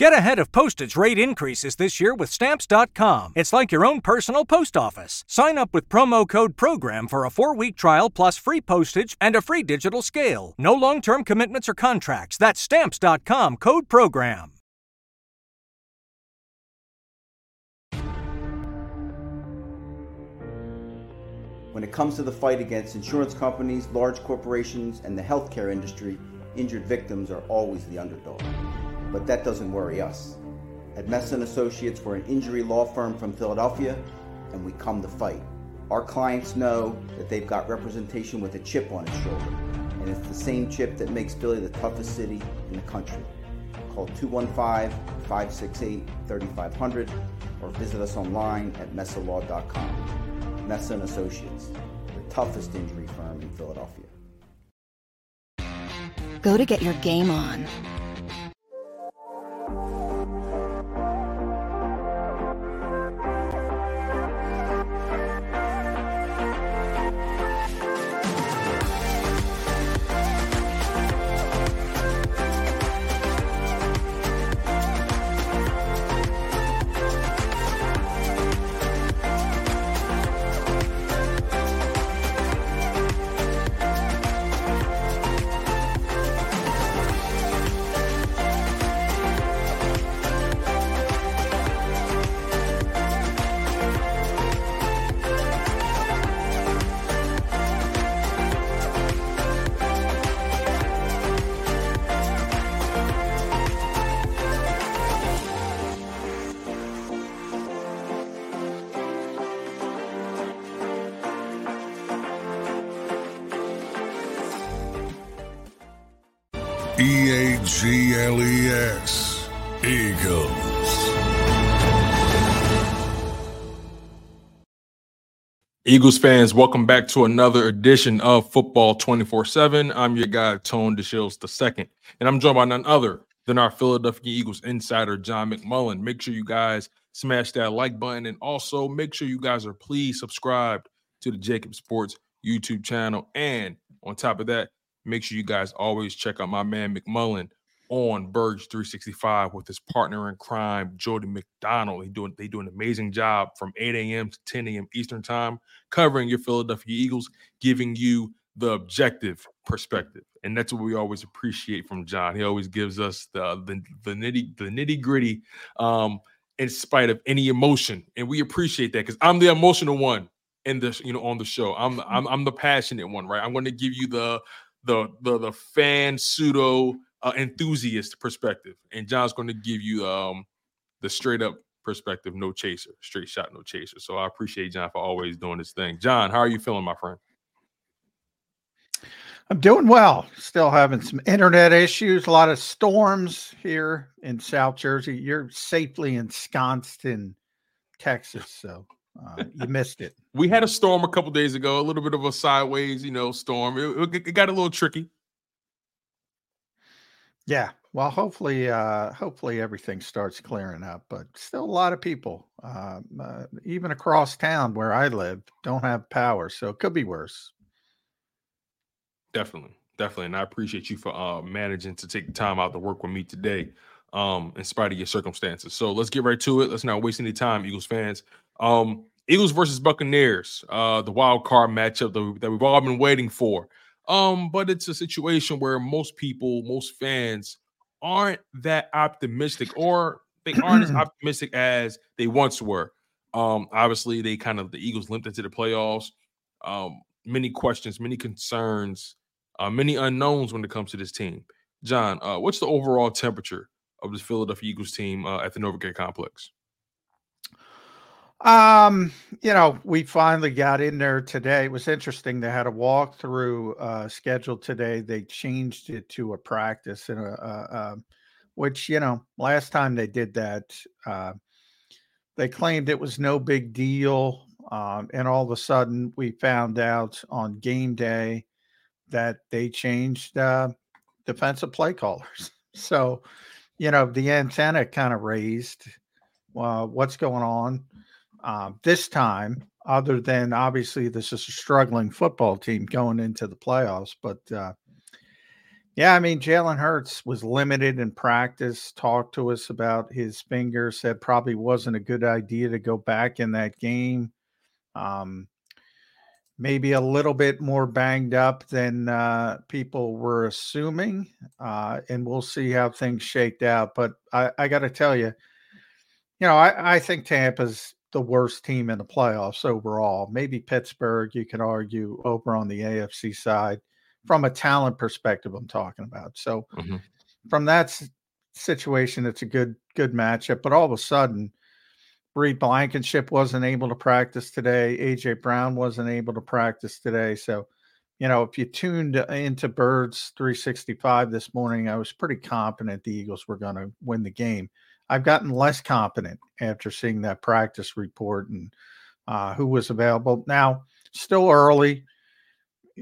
Get ahead of postage rate increases this year with Stamps.com. It's like your own personal post office. Sign up with promo code PROGRAM for a four week trial plus free postage and a free digital scale. No long term commitments or contracts. That's Stamps.com code PROGRAM. When it comes to the fight against insurance companies, large corporations, and the healthcare industry, injured victims are always the underdog. But that doesn't worry us. At Messa Associates, we're an injury law firm from Philadelphia, and we come to fight. Our clients know that they've got representation with a chip on its shoulder, and it's the same chip that makes Philly the toughest city in the country. Call 215-568-3500 or visit us online at messalaw.com. Messa and Associates, the toughest injury firm in Philadelphia. Go to get your game on. E A G L E S. Eagles. Eagles fans, welcome back to another edition of Football 24 7. I'm your guy, Tone DeShields II, and I'm joined by none other than our Philadelphia Eagles insider, John McMullen. Make sure you guys smash that like button and also make sure you guys are please subscribed to the JAKIB Sports YouTube channel. And on top of that, make sure you guys always check out my man McMullen on Birds 365 with his partner in crime, Jody McDonald. He doing they do an amazing job from 8 a.m. to 10 a.m. Eastern time, covering your Philadelphia Eagles, giving you the objective perspective. And that's what we always appreciate from John. He always gives us the the, the nitty the nitty gritty um in spite of any emotion. And we appreciate that because I'm the emotional one in this, you know, on the show. I'm I'm I'm the passionate one, right? I'm going to give you the the the the fan pseudo uh, enthusiast perspective, and John's going to give you um the straight up perspective, no chaser, straight shot, no chaser. So I appreciate John for always doing this thing. John, how are you feeling, my friend? I'm doing well. Still having some internet issues, a lot of storms here in South Jersey. You're safely ensconced in Texas, so uh, you missed it. We had a storm a couple days ago, a little bit of a sideways, you know, storm. It, it, it got a little tricky. Yeah. Well, hopefully, uh, hopefully everything starts clearing up. But still, a lot of people, uh, uh, even across town where I live, don't have power, so it could be worse. Definitely, definitely, and I appreciate you for uh, managing to take the time out to work with me today, um, in spite of your circumstances. So let's get right to it. Let's not waste any time, Eagles fans. Um, Eagles versus Buccaneers, uh, the wild card matchup that, we, that we've all been waiting for. Um, but it's a situation where most people, most fans aren't that optimistic, or they aren't as optimistic as they once were. Um, obviously, they kind of the Eagles limped into the playoffs. Um, many questions, many concerns, uh, many unknowns when it comes to this team. John, uh, what's the overall temperature of this Philadelphia Eagles team uh, at the Novacare Complex? Um, you know, we finally got in there today. It was interesting. They had a walkthrough uh, scheduled today. They changed it to a practice, and a, a, a, which you know, last time they did that, uh, they claimed it was no big deal, um, and all of a sudden we found out on game day that they changed uh, defensive play callers. So, you know, the antenna kind of raised. Uh, what's going on? Uh, this time, other than obviously this is a struggling football team going into the playoffs. But, uh, Yeah, I mean, Jalen Hurts was limited in practice, talked to us about his finger, said probably wasn't a good idea to go back in that game. Um, maybe a little bit more banged up than uh, people were assuming. Uh, and we'll see how things shaked out. But I, I got to tell you, you know, I, I think Tampa's the worst team in the playoffs overall. Maybe Pittsburgh, you can argue, over on the AFC side from a talent perspective. I'm talking about. So mm-hmm. from that situation, it's a good good matchup. But all of a sudden, Reed Blankenship wasn't able to practice today. AJ Brown wasn't able to practice today. So, you know, if you tuned into Birds 365 this morning, I was pretty confident the Eagles were going to win the game. I've gotten less confident after seeing that practice report and uh, who was available. Now, still early.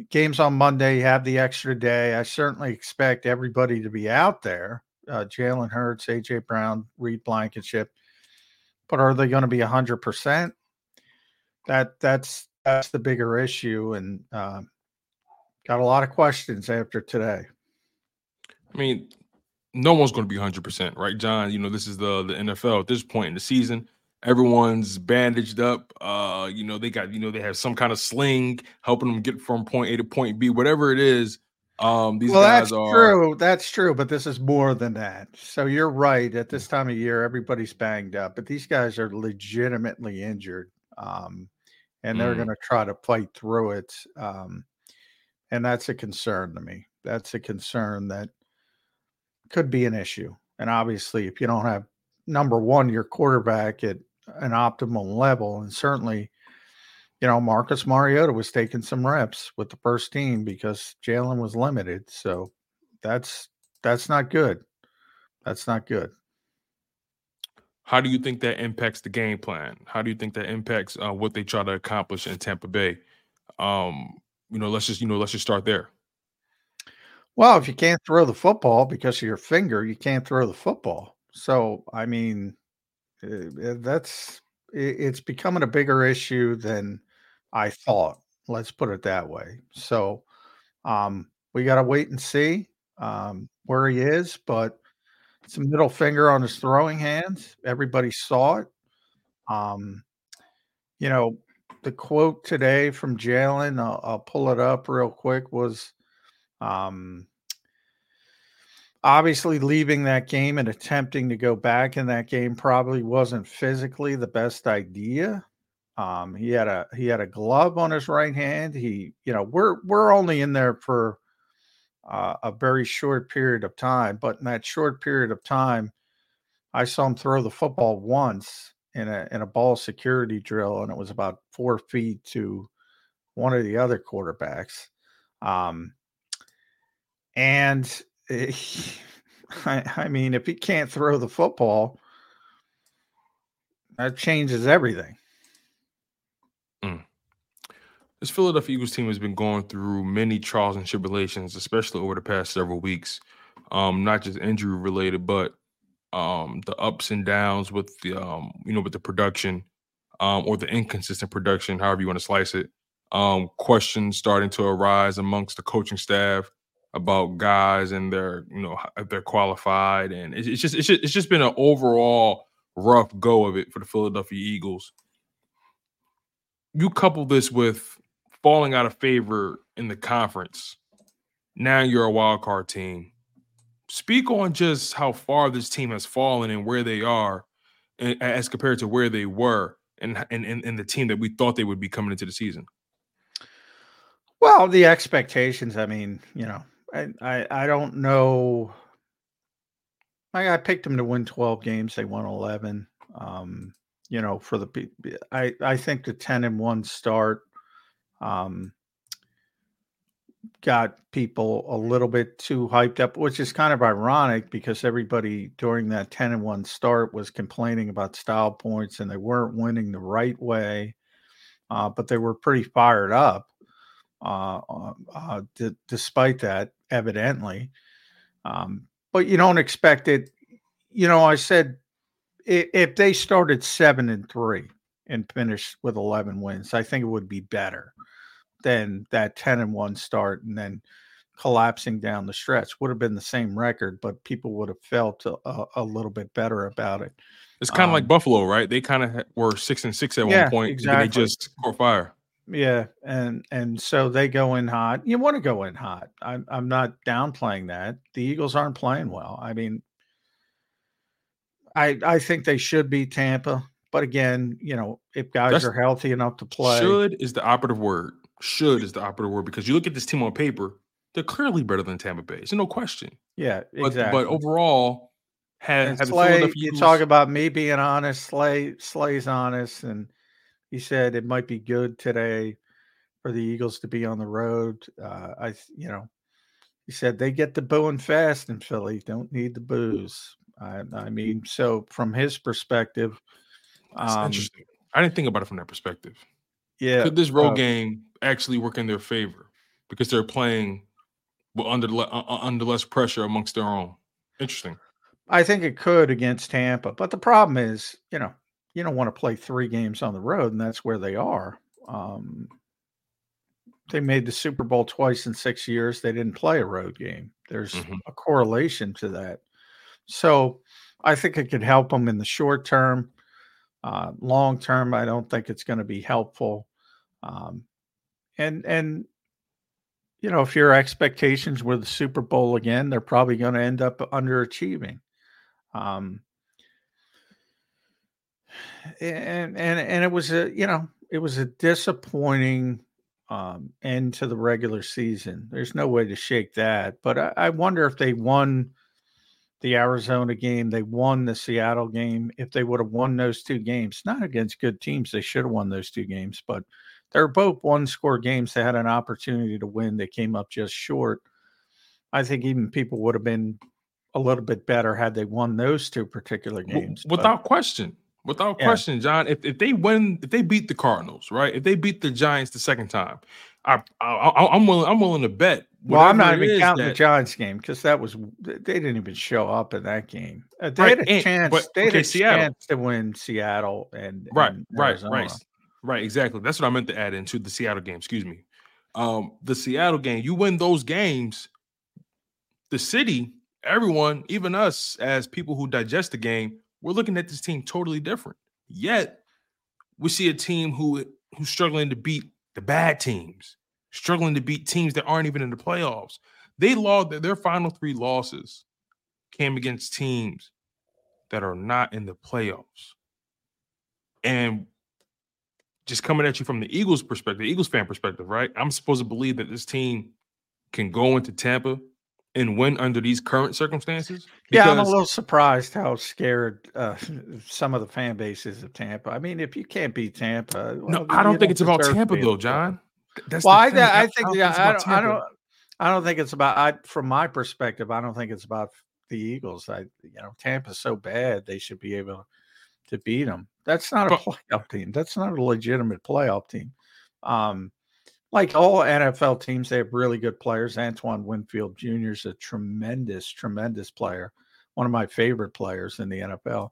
Games on Monday, you have the extra day. I certainly expect everybody to be out there. Uh, Jalen Hurts, AJ Brown, Reed Blankenship. But are they going to be hundred percent? That that's that's the bigger issue, and uh, got a lot of questions after today. I mean, no one's going to be 100%, right, John? You know, this is the the NFL at this point in the season. Everyone's bandaged up. Uh, you know, they got, you know, they have some kind of sling helping them get from point A to point B, whatever it is. Um, these well, guys that's are true. That's true, but this is more than that. So you're right. At this time of year, everybody's banged up, but these guys are legitimately injured, um, and they're mm. going to try to fight through it. Um, and that's a concern to me. That's a concern that could be an issue. And obviously, if you don't have number one, your quarterback at an optimal level, and certainly, you know, Marcus Mariota was taking some reps with the first team because Jalen was limited. So that's that's not good. That's not good. How do you think that impacts the game plan? How do you think that impacts uh, what they try to accomplish in Tampa Bay? Um, you know, let's just you know let's just start there. Well, if you can't throw the football because of your finger, you can't throw the football. So, I mean, uh, that's it's becoming a bigger issue than I thought. Let's put it that way. So, um, we got to wait and see um, where he is, but it's a middle finger on his throwing hands. Everybody saw it. Um, you know, the quote today from Jalen, I'll, I'll pull it up real quick, was um, obviously, leaving that game and attempting to go back in that game probably wasn't physically the best idea. Um, he had a he had a glove on his right hand. He, you know, we're we're only in there for uh, a very short period of time, but in that short period of time, I saw him throw the football once in a in a ball security drill, and it was about four feet to one of the other quarterbacks. Um, and eh, I, I mean, if he can't throw the football, that changes everything. Mm. This Philadelphia Eagles team has been going through many trials and tribulations, especially over the past several weeks. Um, not just injury related, but um, the ups and downs with the um, you know with the production um, or the inconsistent production, however you want to slice it. Um, questions starting to arise amongst the coaching staff about guys and their you know if they're qualified and it's, it's just it's just it's just been an overall rough go of it for the Philadelphia Eagles. You couple this with falling out of favor in the conference. Now you're a wild card team. Speak on just how far this team has fallen and where they are as compared to where they were and and, and the team that we thought they would be coming into the season. Well, the expectations, I mean, you know, I, I, I don't know. I, I picked them to win 12 games. They won 11. Um, you know, for the I I think the 10 and 1 start um got people a little bit too hyped up, which is kind of ironic because everybody during that 10 and 1 start was complaining about style points and they weren't winning the right way. Uh, but they were pretty fired up uh, uh, uh d- despite that evidently. Um, but you don't expect it. You know, I said if, if they started seven and three and finished with 11 wins, I think it would be better than that 10 and one start and then collapsing down the stretch. Would have been the same record, but people would have felt a, a little bit better about it. It's kind of Um, like Buffalo, right? They kind of were six and six at Yeah, one point. and. They just caught fire. Yeah, and and so they go in hot. You want to go in hot. I'm I'm not downplaying that. The Eagles aren't playing well. I mean, I I think they should be Tampa, but again, you know, if guys That's- are healthy enough to play, Should is the operative word. Should is the operative word because you look at this team on paper, they're clearly better than Tampa Bay. There's no question. yeah, But, exactly. but overall, had, And Slay, you talk about me being honest. Slay, Slay's honest, and he said it might be good today for the Eagles to be on the road. Uh, I, you know, he said they get the booing fast in Philly. Don't need the booze. I, I mean, so from his perspective, um, interesting. I didn't think about it from that perspective. yeah, Could this road uh, game actually work in their favor because they're playing under uh, under less pressure amongst their own? Interesting. I think it could against Tampa, but the problem is, you know, you don't want to play three games on the road, and that's where they are. Um, they made the Super Bowl twice in six years. They didn't play a road game. There's Mhm. a correlation to that. So I think it could help them in the short term. Uh, long term, I don't think it's going to be helpful. Um, and and you know, if your expectations were the Super Bowl again, they're probably going to end up underachieving. Um, and and and it was a you know it was a disappointing um, end to the regular season. There's no way to shake that. But I, I wonder if they won the Arizona game, they won the Seattle game. If they would have won those two games, not against good teams, they should have won those two games. But they're both one score games. They had an opportunity to win. They came up just short. I think even people would have been a little bit better had they won those two particular games. but- Without question. Without Yeah. question, John. If, if they win, if they beat the Cardinals, right? If they beat the Giants the second time, I, I, I'm willing. I'm willing to bet. Well, I'm not even counting the Giants game because that was they didn't even show up in that game. Uh, they Right, had a and- chance. but, they had okay, a Seattle. chance to win Seattle and right, and right, right, right. Exactly. That's what I meant to add into the Seattle game. Excuse me. Um, the Seattle game. You win those games. The city, everyone, even us as people who digest the game, we're looking at this team totally different. Yet, we see a team who who's struggling to beat the bad teams, struggling to beat teams that aren't even in the playoffs. They lost their final three losses came against teams that are not in the playoffs. And just coming at you from the Eagles perspective, Eagles fan perspective, right? I'm supposed to believe that this team can go into Tampa and win under these current circumstances. Yeah, I'm a little surprised how scared uh, some of the fan base is of Tampa. I mean, if you can't beat Tampa, No, I don't think it's about Tampa though. John. Th- That's Well, I, thing. I think don't yeah, it's I don't, I Tampa. don't, I don't think it's about. I, from my perspective, I don't think it's about the Eagles. I, you know, Tampa's so bad they should be able to beat them. That's not a playoff team. That's not a legitimate playoff team. Um, like all NFL teams, they have really good players. Antoine Winfield Jr. is a tremendous, tremendous player. One of my favorite players in the NFL.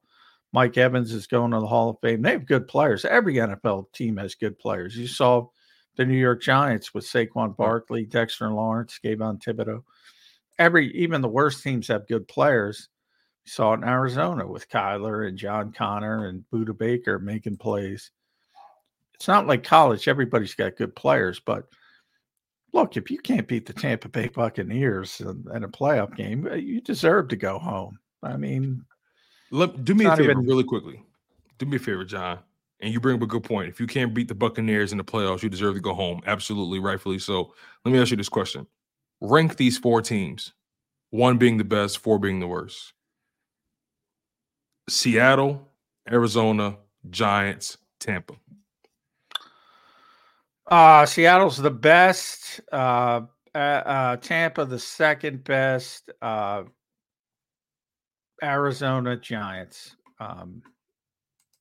Mike Evans is going to the Hall of Fame. They have good players. Every NFL team has good players. You saw the New York Giants with Saquon Barkley, Dexter Lawrence, Kayvon Thibodeaux. Every even the worst teams have good players. You saw it in Arizona with Kyler and John Conner and Budda Baker making plays. It's not like college; everybody's got good players. But look, if you can't beat the Tampa Bay Buccaneers in, in a playoff game, uh, you deserve to go home. I mean, Let, do me a favor even- really quickly. Do me a favor, John. And you bring up a good point. If you can't beat the Buccaneers in the playoffs, you deserve to go home. Absolutely, rightfully so. Let me ask you this question. Rank these four teams, one being the best, four being the worst. Seattle, Arizona, Giants, Tampa. Uh, Seattle's the best. Uh, uh, uh, Tampa the second best. Uh, Arizona Giants um,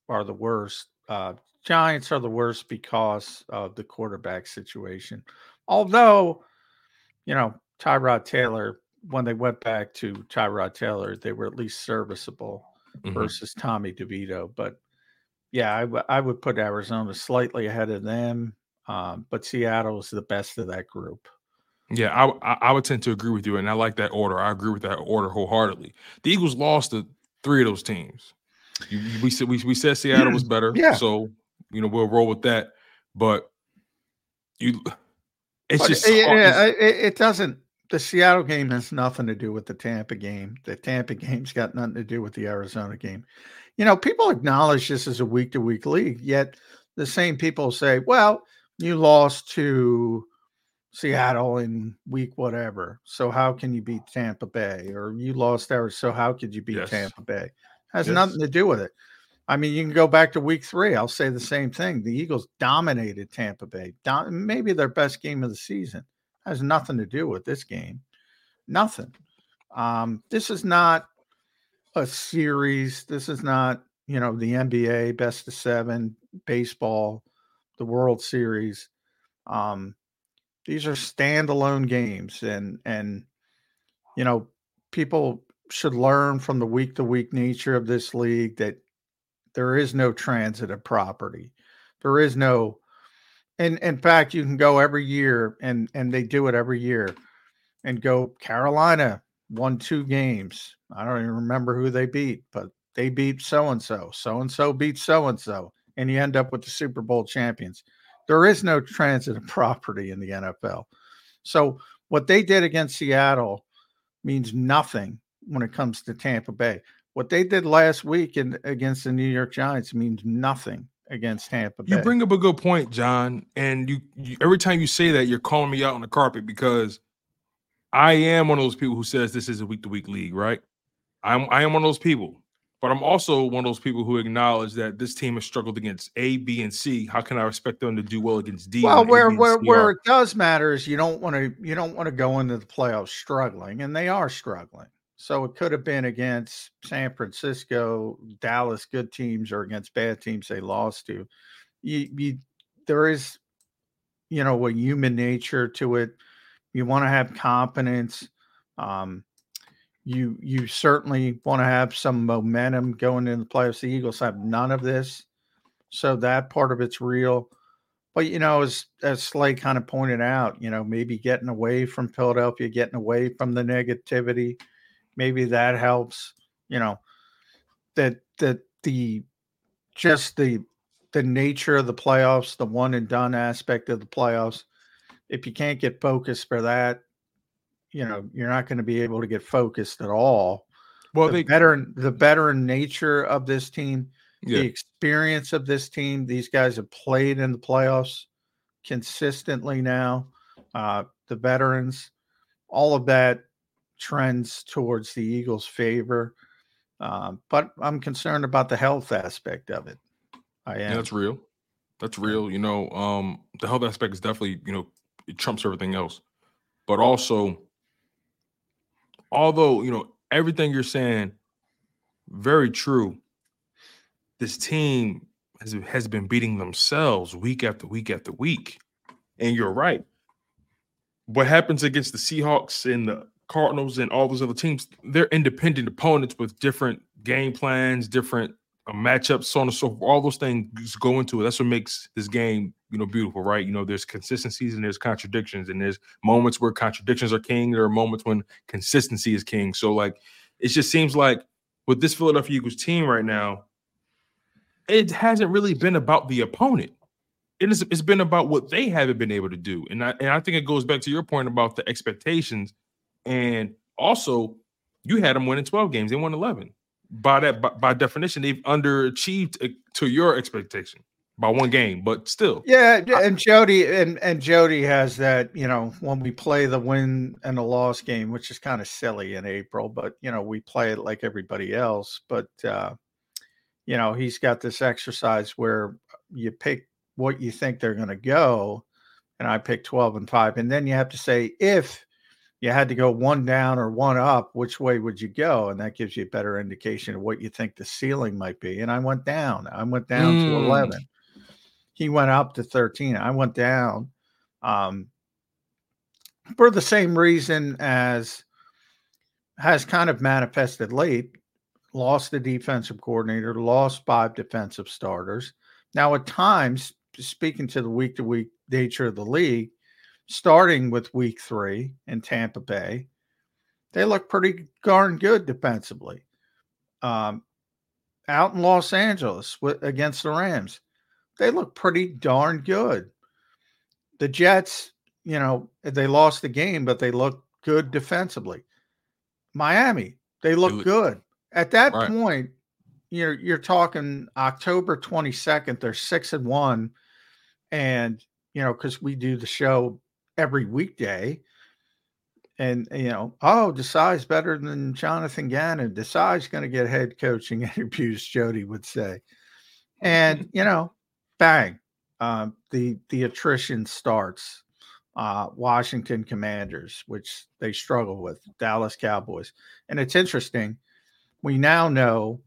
are the worst. Uh, Giants are the worst because of the quarterback situation. Although, you know, Tyrod Taylor, when they went back to Tyrod Taylor, they were at least serviceable Mhm. versus Tommy DeVito. But yeah, I, w- I would put Arizona slightly ahead of them. Um, but Seattle is the best of that group. Yeah, I, I, I would tend to agree with you, and I like that order. I agree with that order wholeheartedly. The Eagles lost to three of those teams. You, we said we, we said Seattle was better, Yeah. So you know we'll roll with that. But you, it's But just it, yeah, it's- it, it doesn't. The Seattle game has nothing to do with the Tampa game. The Tampa game's got nothing to do with the Arizona game. You know, people acknowledge this as a week to week league, yet the same people say, well, you lost to Seattle in week whatever. So how can you beat Tampa Bay? Or you lost there. So how could you beat Yes. Tampa Bay? Has Yes. nothing to do with it. I mean, you can go back to week three. I'll say the same thing. The Eagles dominated Tampa Bay, Dom- maybe their best game of the season. Has nothing to do with this game. Nothing. Um, this is not a series. This is not, you know, the NBA best of seven, baseball, the World Series. Um, these are standalone games, and and you know, people should learn from the week to week nature of this league that there is no transitive property. There is no and in fact you can go every year and and they do it every year and go Carolina won two games. I don't even remember who they beat, but they beat so and so. So and so beat so and so and you end up with the Super Bowl champions. There is no transitive property in the NFL. So what they did against Seattle means nothing when it comes to Tampa Bay. What they did last week in, against the New York Giants means nothing against Tampa Bay. You bring up a good point, John. And you, you every time you say that, you're calling me out on the carpet because I am one of those people who says this is a week to week league, right? I'm I am one of those people, but I'm also one of those people who acknowledge that this team has struggled against A, B, and C. How can I expect them to do well against D? well, A, where where where it does matter is you don't want to you don't want to go into the playoffs struggling, and they are struggling. So it could have been against San Francisco, Dallas, good teams, or against bad teams they lost to. You, you there is, you know, a human nature to it. You want to have confidence. Um, you you certainly want to have some momentum going into the playoffs. The Eagles have none of this, so that part of it's real. But you know, as as Slay kind of pointed out, you know, maybe getting away from Philadelphia, getting away from the negativity, maybe that helps. You know, that that the just the the nature of the playoffs, the one and done aspect of the playoffs. If you can't get focused for that, you know, you're not going to be able to get focused at all. well, the they veteran the veteran nature of this team yeah. the experience of this team. These guys have played in the playoffs consistently now. Uh, the veterans, all of that trends towards the Eagles' favor. Um, but I'm concerned about the health aspect of it. I Yeah, am. that's real. That's real. You know, um, the health aspect is definitely, you know, it trumps everything else. But also, although, you know, everything you're saying, very true. This team has, has been beating themselves week after week after week. And you're right. What happens against the Seahawks and the Cardinals and all those other teams, they're independent opponents with different game plans, different uh, matchup, so on and so forth. All those things go into it. That's what makes this game, you know, beautiful, right? You know, there's consistencies and there's contradictions, and there's moments where contradictions are king. There are moments when consistency is king. So, like, it just seems like with this Philadelphia Eagles team right now, it hasn't really been about the opponent. It is, it's been about what they haven't been able to do, and I and I think it goes back to your point about the expectations, and also you had them winning twelve games, they won eleven. By that, by, by definition, they've underachieved uh, to your expectation by one game, but still, Yeah, and Jody and and Jody has that. You know, when we play the win and the loss game, which is kind of silly in April, but you know we play it like everybody else. But uh, you know, he's got this exercise where you pick what you think they're going to go, and I pick twelve and five, and then you have to say if you had to go one down or one up, which way would you go? And that gives you a better indication of what you think the ceiling might be. And I went down. I went down to Mm. eleven he went up to 13 i went down um, for the same reason as has kind of manifested late lost the defensive coordinator lost five defensive starters now at times speaking to the week to week nature of the league starting with week three in Tampa Bay, they look pretty darn good defensively. Um, out in Los Angeles with, against the Rams, they look pretty darn good. The Jets, you know, they lost the game, but they look good defensively. Miami, they look, good. At that right. point, you're you're talking October 22nd, they're six and one. And, you know, because we do the show every weekday. And you know, oh, Desai's better than Jonathan Gannon. Desai's going to get head coaching interviews, Jody would say. And you know, bang, uh, the the attrition starts. Uh, Washington Commanders, which they struggle with, Dallas Cowboys, and it's interesting. We now know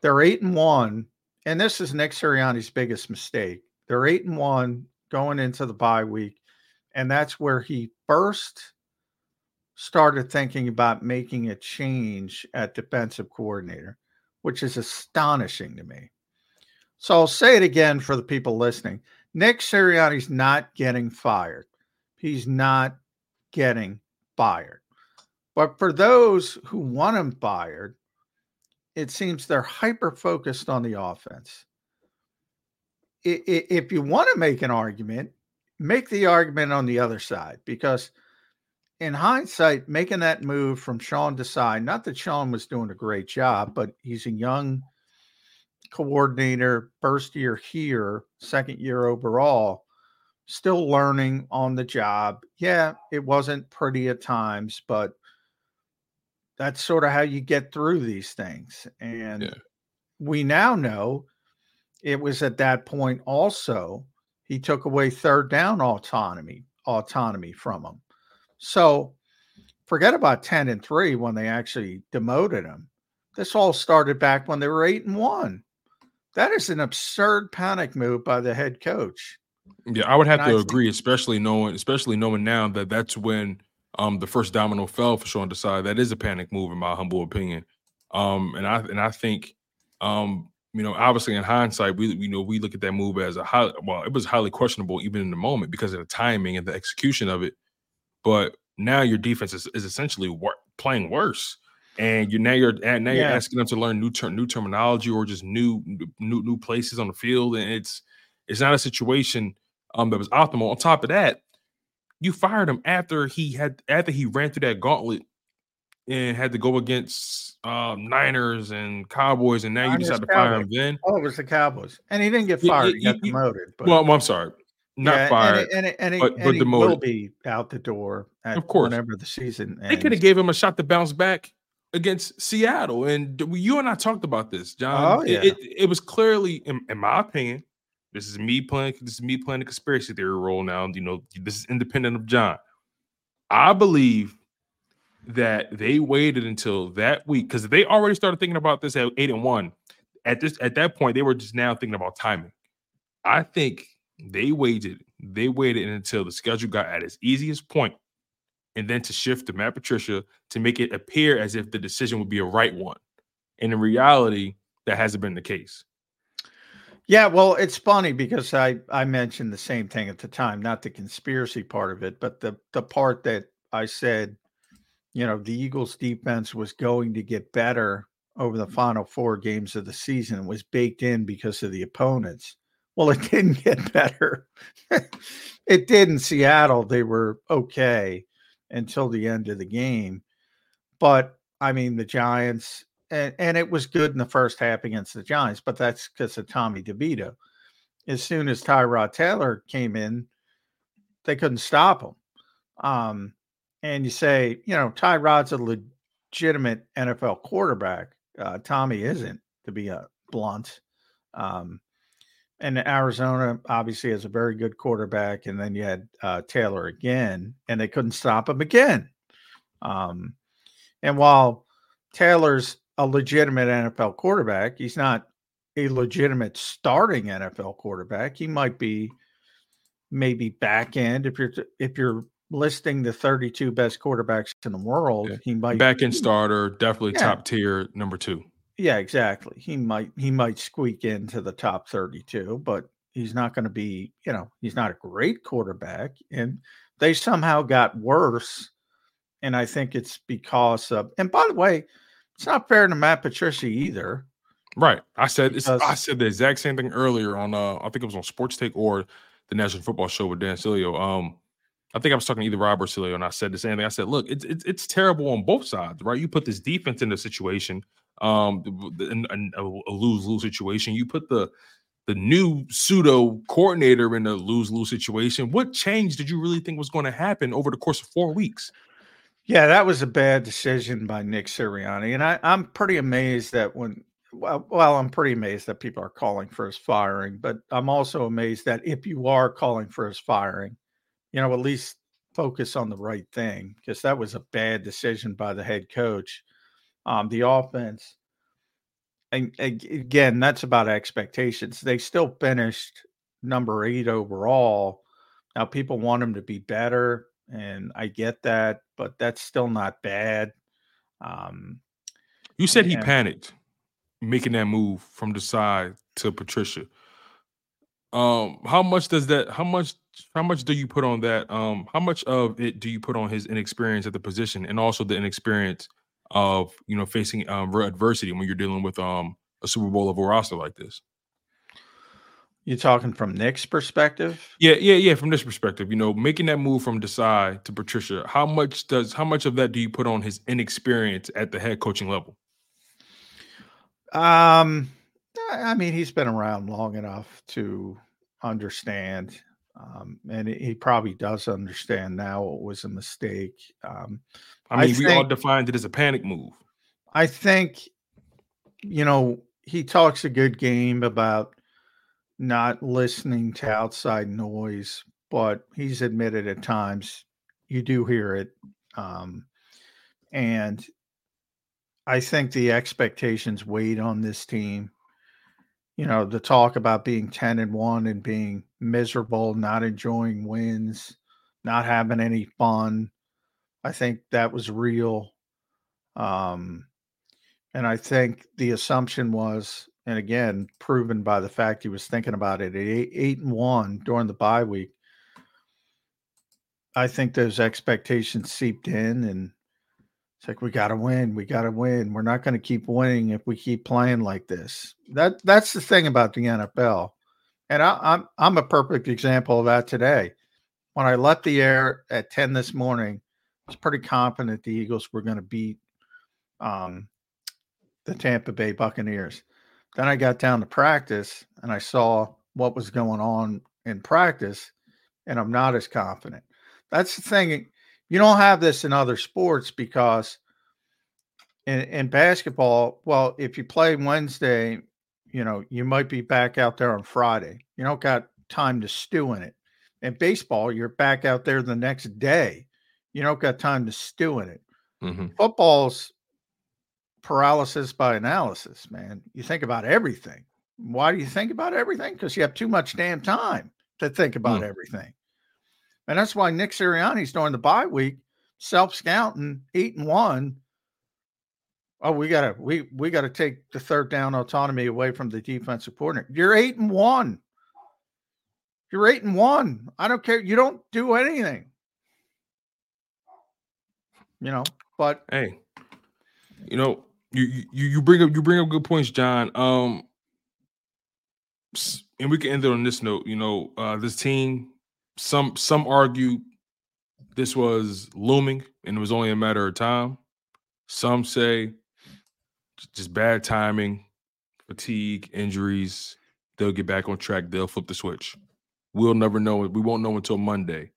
they're eight and one, and this is Nick Sirianni's biggest mistake. They're eight and one going into the bye week, and that's where he first started thinking about making a change at defensive coordinator, which is astonishing to me. So I'll say it again for the people listening. Nick Sirianni's not getting fired. He's not getting fired. But for those who want him fired, it seems they're hyper focused on the offense. If you want to make an argument, make the argument on the other side because in hindsight, making that move from Sean Desai, not that Sean was doing a great job, but he's a young coordinator, first year here, second year overall, still learning on the job. Yeah, it wasn't pretty at times, but that's sort of how you get through these things. And yeah. we now know it was at that point also he took away third down autonomy autonomy from him. So forget about 10 and 3 when they actually demoted him. This all started back when they were 8 and 1. That is an absurd panic move by the head coach. Yeah, I would have and to I agree, think- especially knowing, especially knowing now that that's when um, the first domino fell for Sean Desai. That is a panic move, in my humble opinion. Um, and I and I think, um, you know, obviously in hindsight, we you know we look at that move as a high. Well, it was highly questionable even in the moment because of the timing and the execution of it. But now your defense is, is essentially wor- playing worse and you now you're now yeah. you're asking them to learn new ter- new terminology or just new new new places on the field, and it's it's not a situation um that was optimal. On top of that, you fired him after he had after he ran through that gauntlet and had to go against um, Niners and Cowboys, and now Niners, you decided to fire him then. Oh, it was the Cowboys, and he didn't get fired; he got demoted. But. Well, I'm sorry, not yeah, fired, and, and, and, but, and but he demoted. will be out the door. of course, whenever the season. Ends. They could have gave him a shot to bounce back against Seattle. And you and I talked about this, John. Oh, yeah. it, it, it was clearly, in, in, my opinion, this is me playing. This is me playing a conspiracy theory role now. You know, this is independent of John. I believe that they waited until that week because they already started thinking about this at eight and one. At this, at that point, they were just now thinking about timing. I think they waited. They waited until the schedule got at its easiest point and then to shift to Matt Patricia to make it appear as if the decision would be a right one. And in reality, that hasn't been the case. Yeah, well, it's funny because I I mentioned the same thing at the time, not the conspiracy part of it, but the the part that I said, you know, the Eagles defense was going to get better over the final four games of the season it was baked in because of the opponents. Well, it didn't get better. it did in Seattle. They were okay until the end of the game. But I mean, the Giants, and, and it was good in the first half against the Giants, but that's because of Tommy DeVito. As soon as Tyrod Taylor came in, they couldn't stop him. Um, and you say, you know, Tyrod's a legitimate NFL quarterback. Uh, Tommy isn't, to be a blunt. Um, and Arizona obviously has a very good quarterback, and then you had uh, Taylor again, and they couldn't stop him again. Um, and while Taylor's a legitimate NFL quarterback, he's not a legitimate starting NFL quarterback. He might be maybe back end if you're if you're listing the 32 best quarterbacks in the world. Yeah. He might back in starter, definitely yeah. top tier number two. Yeah, exactly. He might he might squeak into the top 32, but he's not going to be, you know, he's not a great quarterback. And they somehow got worse. And I think it's because of, and by the way, it's not fair to Matt Patricia either. Right. I said it's, I said the exact same thing earlier on uh I think it was on Sports Take or the National Football Show with Dan Sileo. Um I think I was talking to either Rob or Sileo, and I said the same thing. I said, look, it's it's, it's terrible on both sides, right? You put this defense in a situation, um, in, in a lose lose situation. You put the the new pseudo coordinator in a lose lose situation. What change did you really think was going to happen over the course of four weeks? Yeah, that was a bad decision by Nick Sirianni, and I, I'm pretty amazed that when well, I'm pretty amazed that people are calling for his firing, but I'm also amazed that if you are calling for his firing, you know, at least focus on the right thing because that was a bad decision by the head coach. Um, the offense, and again, that's about expectations. They still finished number eight overall. Now, people want them to be better, and I get that, but that's still not bad. Um, you said he panicked making that move from Desai to Patricia. Um, how much does that? How much? How much do you put on that? Um, how much of it do you put on his inexperience at the position, and also the inexperience of you know facing um, adversity when you're dealing with um a Super Bowl level roster like this? You're talking from Nick's perspective? Yeah, yeah, yeah. From this perspective, you know, making that move from Desai to Patricia, how much does how much of that do you put on his inexperience at the head coaching level? Um, I mean, he's been around long enough to understand, um, and he probably does understand now it was a mistake. Um, I mean, I we all defined it as a panic move. I think, you know, he talks a good game about not listening to outside noise, but he's admitted at times you do hear it. Um, and I think the expectations weighed on this team. You know, the talk about being 10 and 1 and being miserable, not enjoying wins, not having any fun. I think that was real. Um, and I think the assumption was, and again, proven by the fact he was thinking about it at eight, eight and one during the bye week. I think those expectations seeped in and it's like we got to win. We got to win. We're not going to keep winning if we keep playing like this. That that's the thing about the NFL, and I, I'm I'm a perfect example of that today. When I left the air at ten this morning, I was pretty confident the Eagles were going to beat um, the Tampa Bay Buccaneers. Then I got down to practice and I saw what was going on in practice, and I'm not as confident. That's the thing you don't have this in other sports because in, in basketball, well, if you play Wednesday, you know, you might be back out there on Friday. You don't got time to stew in it. In baseball, you're back out there the next day. You don't got time to stew in it. Mm-hmm. Football's paralysis by analysis, man. You think about everything. Why do you think about everything? Because you have too much damn time to think about mm. everything. And that's why Nick Sirianni's during the bye week, self scouting, eight and one. Oh, we gotta we we gotta take the third down autonomy away from the defensive coordinator. You're eight and one. You're eight and one. I don't care. You don't do anything. You know, but hey, you know, you you you bring up you bring up good points, John. Um, and we can end it on this note. You know, uh, this team some some argue this was looming and it was only a matter of time. Some say just bad timing, fatigue, injuries. They'll get back on track. They'll flip the switch. We'll never know. We won't know until Monday.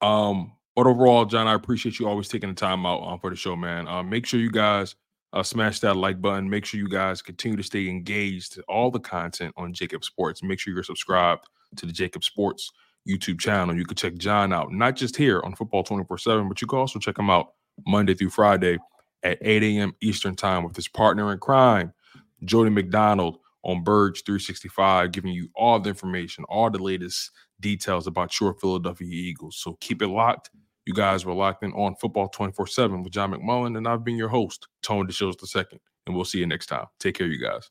Um, but overall, John, I appreciate you always taking the time out um, for the show, man. Um, make sure you guys uh, smash that like button. Make sure you guys continue to stay engaged to all the content on JAKIB Sports. Make sure you're subscribed to the JAKIB Sports YouTube channel. You can check John out, not just here on Football 24 7, but you can also check him out Monday through Friday at 8 a.m. Eastern Time with his partner in crime, Jody McDonald on Birds 365, giving you all the information, all the latest details about your Philadelphia Eagles. So keep it locked. You guys were locked in on Football 24 7 with John McMullen, and I've been your host, Tone DeShields II. And we'll see you next time. Take care, you guys.